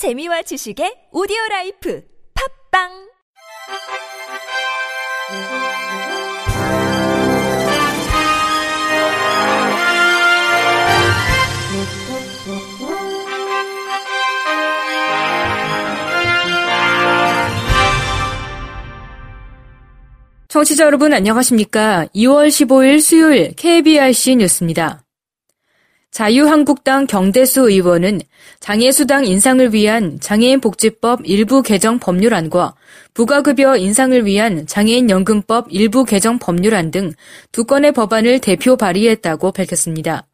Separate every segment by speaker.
Speaker 1: 재미와 지식의 오디오 라이프 팝빵
Speaker 2: 청취자 여러분 안녕하십니까? 2월 15일 수요일 KBRC 뉴스입니다. 자유한국당 경대수 의원은 장애수당 인상을 위한 장애인 복지법 일부 개정 법률안과 부가급여 인상을 위한 장애인 연금법 일부 개정 법률안 등 두 건의 법안을 대표 발의했다고 밝혔습니다.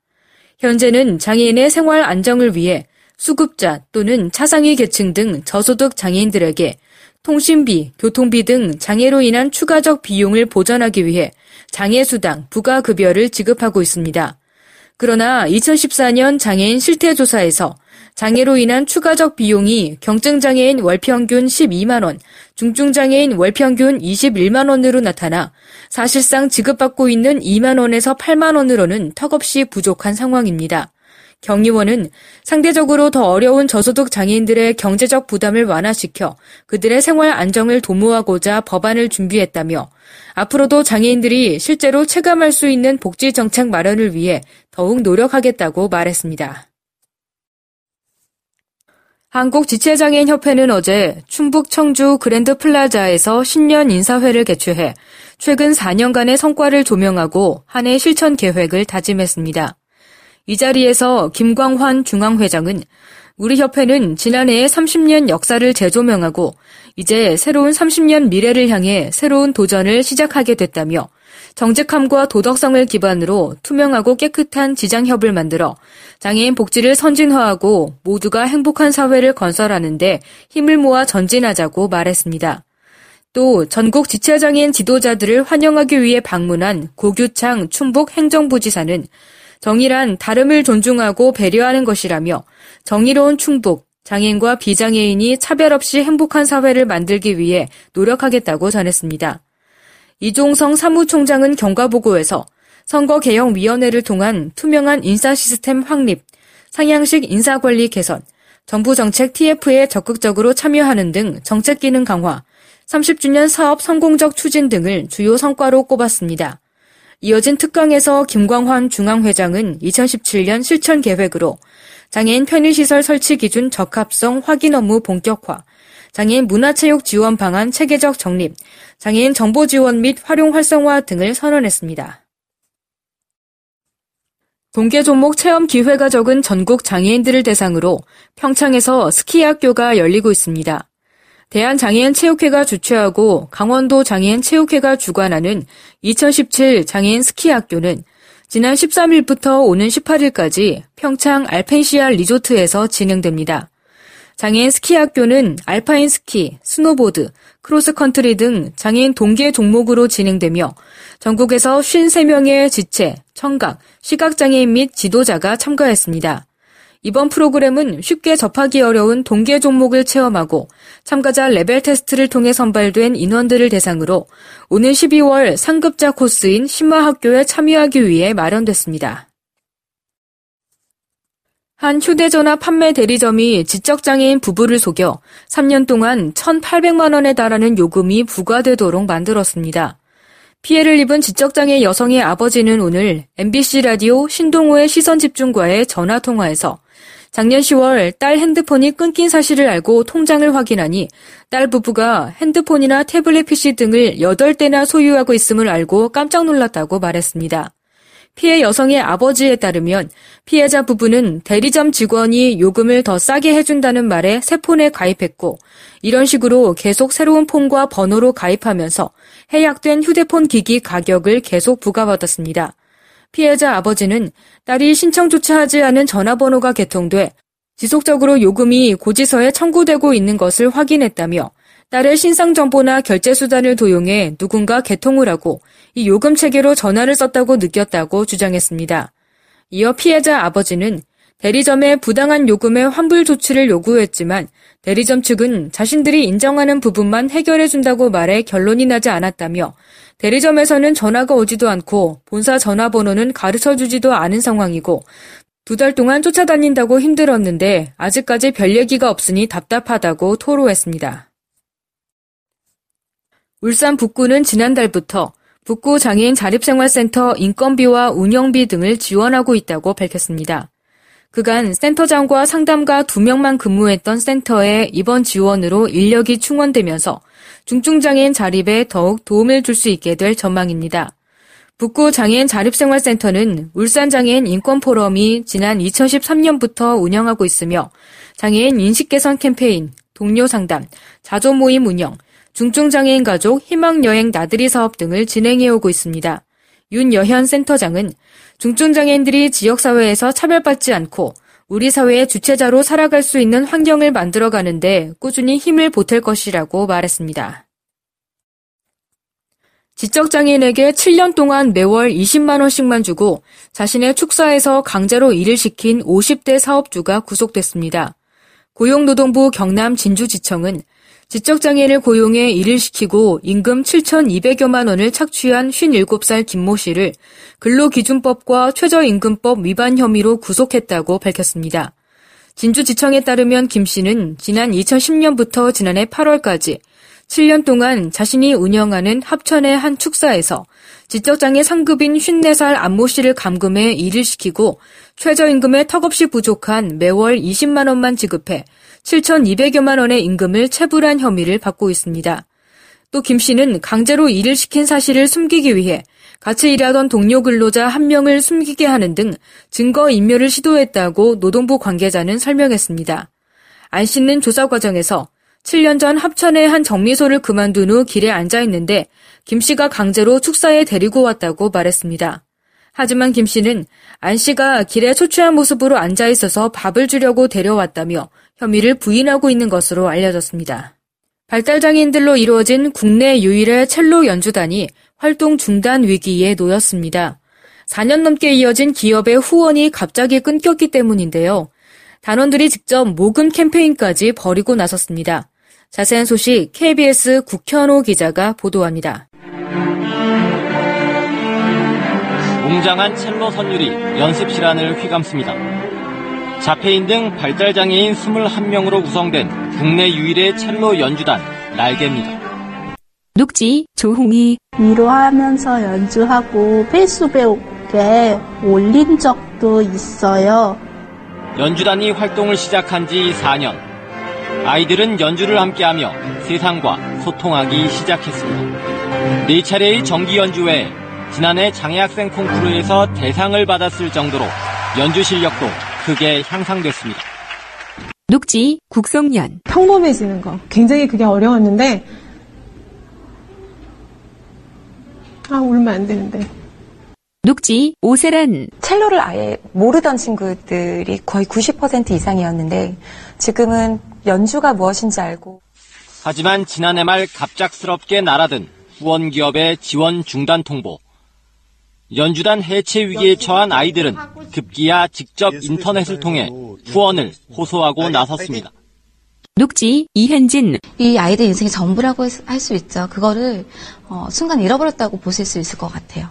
Speaker 2: 현재는 장애인의 생활 안정을 위해 수급자 또는 차상위 계층 등 저소득 장애인들에게 통신비, 교통비 등 장애로 인한 추가적 비용을 보전하기 위해 장애수당, 부가급여를 지급하고 있습니다. 그러나 2014년 장애인 실태조사에서 장애로 인한 추가적 비용이 경증장애인 월평균 12만원, 중증장애인 월평균 21만원으로 나타나 사실상 지급받고 있는 2만원에서 8만원으로는 턱없이 부족한 상황입니다. 경리원은 상대적으로 더 어려운 저소득 장애인들의 경제적 부담을 완화시켜 그들의 생활 안정을 도모하고자 법안을 준비했다며 앞으로도 장애인들이 실제로 체감할 수 있는 복지 정책 마련을 위해 더욱 노력하겠다고 말했습니다. 한국지체장애인협회는 어제 충북 청주 그랜드 플라자에서 신년 인사회를 개최해 최근 4년간의 성과를 조명하고 한 해 실천 계획을 다짐했습니다. 이 자리에서 김광환 중앙회장은 우리 협회는 지난해에 30년 역사를 재조명하고 이제 새로운 30년 미래를 향해 새로운 도전을 시작하게 됐다며 정직함과 도덕성을 기반으로 투명하고 깨끗한 지장협을 만들어 장애인 복지를 선진화하고 모두가 행복한 사회를 건설하는데 힘을 모아 전진하자고 말했습니다. 또 전국 지체장애인 지도자들을 환영하기 위해 방문한 고규창 충북 행정부지사는 정의란 다름을 존중하고 배려하는 것이라며 정의로운 충북, 장애인과 비장애인이 차별 없이 행복한 사회를 만들기 위해 노력하겠다고 전했습니다. 이종성 사무총장은 경과보고에서 선거개혁위원회를 통한 투명한 인사 시스템 확립, 상향식 인사관리 개선, 정부 정책 TF에 적극적으로 참여하는 등 정책 기능 강화, 30주년 사업 성공적 추진 등을 주요 성과로 꼽았습니다. 이어진 특강에서 김광환 중앙회장은 2017년 실천 계획으로 장애인 편의시설 설치 기준 적합성 확인 업무 본격화, 장애인 문화체육 지원 방안 체계적 정립, 장애인 정보 지원 및 활용 활성화 등을 선언했습니다. 동계 종목 체험 기회가 적은 전국 장애인들을 대상으로 평창에서 스키 학교가 열리고 있습니다. 대한장애인 체육회가 주최하고 강원도 장애인 체육회가 주관하는 2017 장애인 스키 학교는 지난 13일부터 오는 18일까지 평창 알펜시아 리조트에서 진행됩니다. 장애인 스키 학교는 알파인 스키, 스노보드, 크로스컨트리 등 장애인 동계 종목으로 진행되며 전국에서 53명의 지체, 청각, 시각장애인 및 지도자가 참가했습니다. 이번 프로그램은 쉽게 접하기 어려운 동계 종목을 체험하고 참가자 레벨 테스트를 통해 선발된 인원들을 대상으로 오는 12월 상급자 코스인 신마학교에 참여하기 위해 마련됐습니다. 한 휴대전화 판매 대리점이 지적장애인 부부를 속여 3년 동안 1,800만 원에 달하는 요금이 부과되도록 만들었습니다. 피해를 입은 지적장애 여성의 아버지는 오늘 MBC 라디오 신동호의 시선집중과의 전화통화에서 작년 10월 딸 핸드폰이 끊긴 사실을 알고 통장을 확인하니 딸 부부가 핸드폰이나 태블릿 PC 등을 8대나 소유하고 있음을 알고 깜짝 놀랐다고 말했습니다. 피해 여성의 아버지에 따르면 피해자 부부는 대리점 직원이 요금을 더 싸게 해준다는 말에 새 폰에 가입했고 이런 식으로 계속 새로운 폰과 번호로 가입하면서 해약된 휴대폰 기기 가격을 계속 부과받았습니다. 피해자 아버지는 딸이 신청조차 하지 않은 전화번호가 개통돼 지속적으로 요금이 고지서에 청구되고 있는 것을 확인했다며 딸의 신상 정보나 결제 수단을 도용해 누군가 개통을 하고 이 요금 체계로 전화를 썼다고 느꼈다고 주장했습니다. 이어 피해자 아버지는 대리점에 부당한 요금의 환불 조치를 요구했지만 대리점 측은 자신들이 인정하는 부분만 해결해 준다고 말해 결론이 나지 않았다며 대리점에서는 전화가 오지도 않고 본사 전화번호는 가르쳐 주지도 않은 상황이고 두 달 동안 쫓아다닌다고 힘들었는데 아직까지 별 얘기가 없으니 답답하다고 토로했습니다. 울산 북구는 지난달부터 북구 장애인 자립생활센터 인건비와 운영비 등을 지원하고 있다고 밝혔습니다. 그간 센터장과 상담가 2명만 근무했던 센터에 이번 지원으로 인력이 충원되면서 중증장애인 자립에 더욱 도움을 줄 수 있게 될 전망입니다. 북구 장애인 자립생활센터는 울산장애인 인권포럼이 지난 2013년부터 운영하고 있으며 장애인 인식개선 캠페인, 동료 상담, 자조 모임 운영, 중증장애인 가족 희망여행 나들이 사업 등을 진행해오고 있습니다. 윤여현 센터장은 중증장애인들이 지역사회에서 차별받지 않고 우리 사회의 주체자로 살아갈 수 있는 환경을 만들어가는데 꾸준히 힘을 보탤 것이라고 말했습니다. 지적장애인에게 7년 동안 매월 20만원씩만 주고 자신의 축사에서 강제로 일을 시킨 50대 사업주가 구속됐습니다. 고용노동부 경남 진주지청은 지적장애인을 고용해 일을 시키고 임금 7,200여만 원을 착취한 57살 김모 씨를 근로기준법과 최저임금법 위반 혐의로 구속했다고 밝혔습니다. 진주지청에 따르면 김 씨는 지난 2010년부터 지난해 8월까지 7년 동안 자신이 운영하는 합천의 한 축사에서 지적장애 상급인 54살 안모 씨를 감금해 일을 시키고 최저임금에 턱없이 부족한 매월 20만 원만 지급해 7,200여만 원의 임금을 체불한 혐의를 받고 있습니다. 또 김 씨는 강제로 일을 시킨 사실을 숨기기 위해 같이 일하던 동료 근로자 한 명을 숨기게 하는 등 증거 인멸을 시도했다고 노동부 관계자는 설명했습니다. 안 씨는 조사 과정에서 7년 전 합천의 한 정미소를 그만둔 후 길에 앉아 있는데 김 씨가 강제로 축사에 데리고 왔다고 말했습니다. 하지만 김 씨는 안 씨가 길에 초췌한 모습으로 앉아 있어서 밥을 주려고 데려왔다며 혐의를 부인하고 있는 것으로 알려졌습니다. 발달장애인들로 이루어진 국내 유일의 첼로 연주단이 활동 중단 위기에 놓였습니다. 4년 넘게 이어진 기업의 후원이 갑자기 끊겼기 때문인데요. 단원들이 직접 모금 캠페인까지 벌이고 나섰습니다. 자세한 소식 KBS 국현호 기자가 보도합니다.
Speaker 3: 웅장한 첼로 선율이 연습 시간을 휘감습니다. 자폐인 등 발달장애인 21명으로 구성된 국내 유일의 첼로 연주단 날개입니다.
Speaker 4: 녹지 조홍이
Speaker 5: 위로하면서 연주하고 페이스북에 올린 적도 있어요.
Speaker 3: 연주단이 활동을 시작한 지 4년. 아이들은 연주를 함께하며 세상과 소통하기 시작했습니다. 네 차례의 정기 연주 외에 지난해 장애학생 콩쿠르에서 대상을 받았을 정도로 연주 실력도 크게 향상됐습니다.
Speaker 4: 녹지 국성년
Speaker 6: 평범해지는 거 굉장히 그게 어려웠는데 아 울면 안 되는데
Speaker 4: 녹지 오세란
Speaker 7: 첼로를 아예 모르던 친구들이 거의 90% 이상이었는데 지금은 연주가 무엇인지 알고
Speaker 3: 하지만 지난해 말 갑작스럽게 날아든 후원 기업의 지원 중단 통보. 연주단 해체 위기에 처한 아이들은 급기야 직접 인터넷을 통해 후원을 호소하고 나섰습니다.
Speaker 4: 녹지 이현진
Speaker 8: 이 아이들 인생의 전부라고 할 수 있죠. 그거를 어, 순간 잃어버렸다고 보실 수 있을 것 같아요.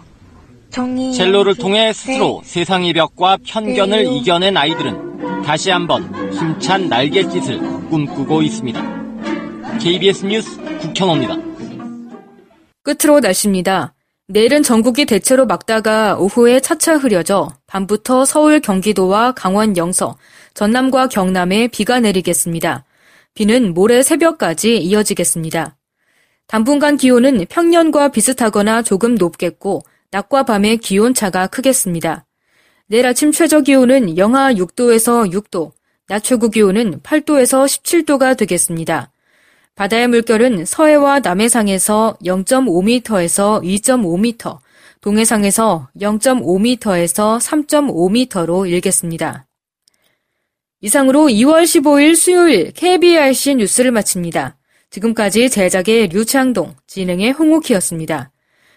Speaker 3: 첼로를 통해 스스로 세상의 벽과 편견을 이겨낸 아이들은 다시 한번 힘찬 날갯짓을 꿈꾸고 있습니다. KBS 뉴스 국현호입니다.
Speaker 2: 끝으로 날씨입니다. 내일은 전국이 대체로 막다가 오후에 차차 흐려져 밤부터 서울, 경기도와 강원, 영서, 전남과 경남에 비가 내리겠습니다. 비는 모레 새벽까지 이어지겠습니다. 당분간 기온은 평년과 비슷하거나 조금 높겠고 낮과 밤의 기온차가 크겠습니다. 내일 아침 최저 기온은 영하 6도에서 6도, 낮 최고 기온은 8도에서 17도가 되겠습니다. 바다의 물결은 서해와 남해상에서 0.5m에서 2.5m, 동해상에서 0.5m에서 3.5m로 일겠습니다. 이상으로 2월 15일 수요일 KBRC 뉴스를 마칩니다. 지금까지 제작의 류창동, 진행의 홍옥희였습니다.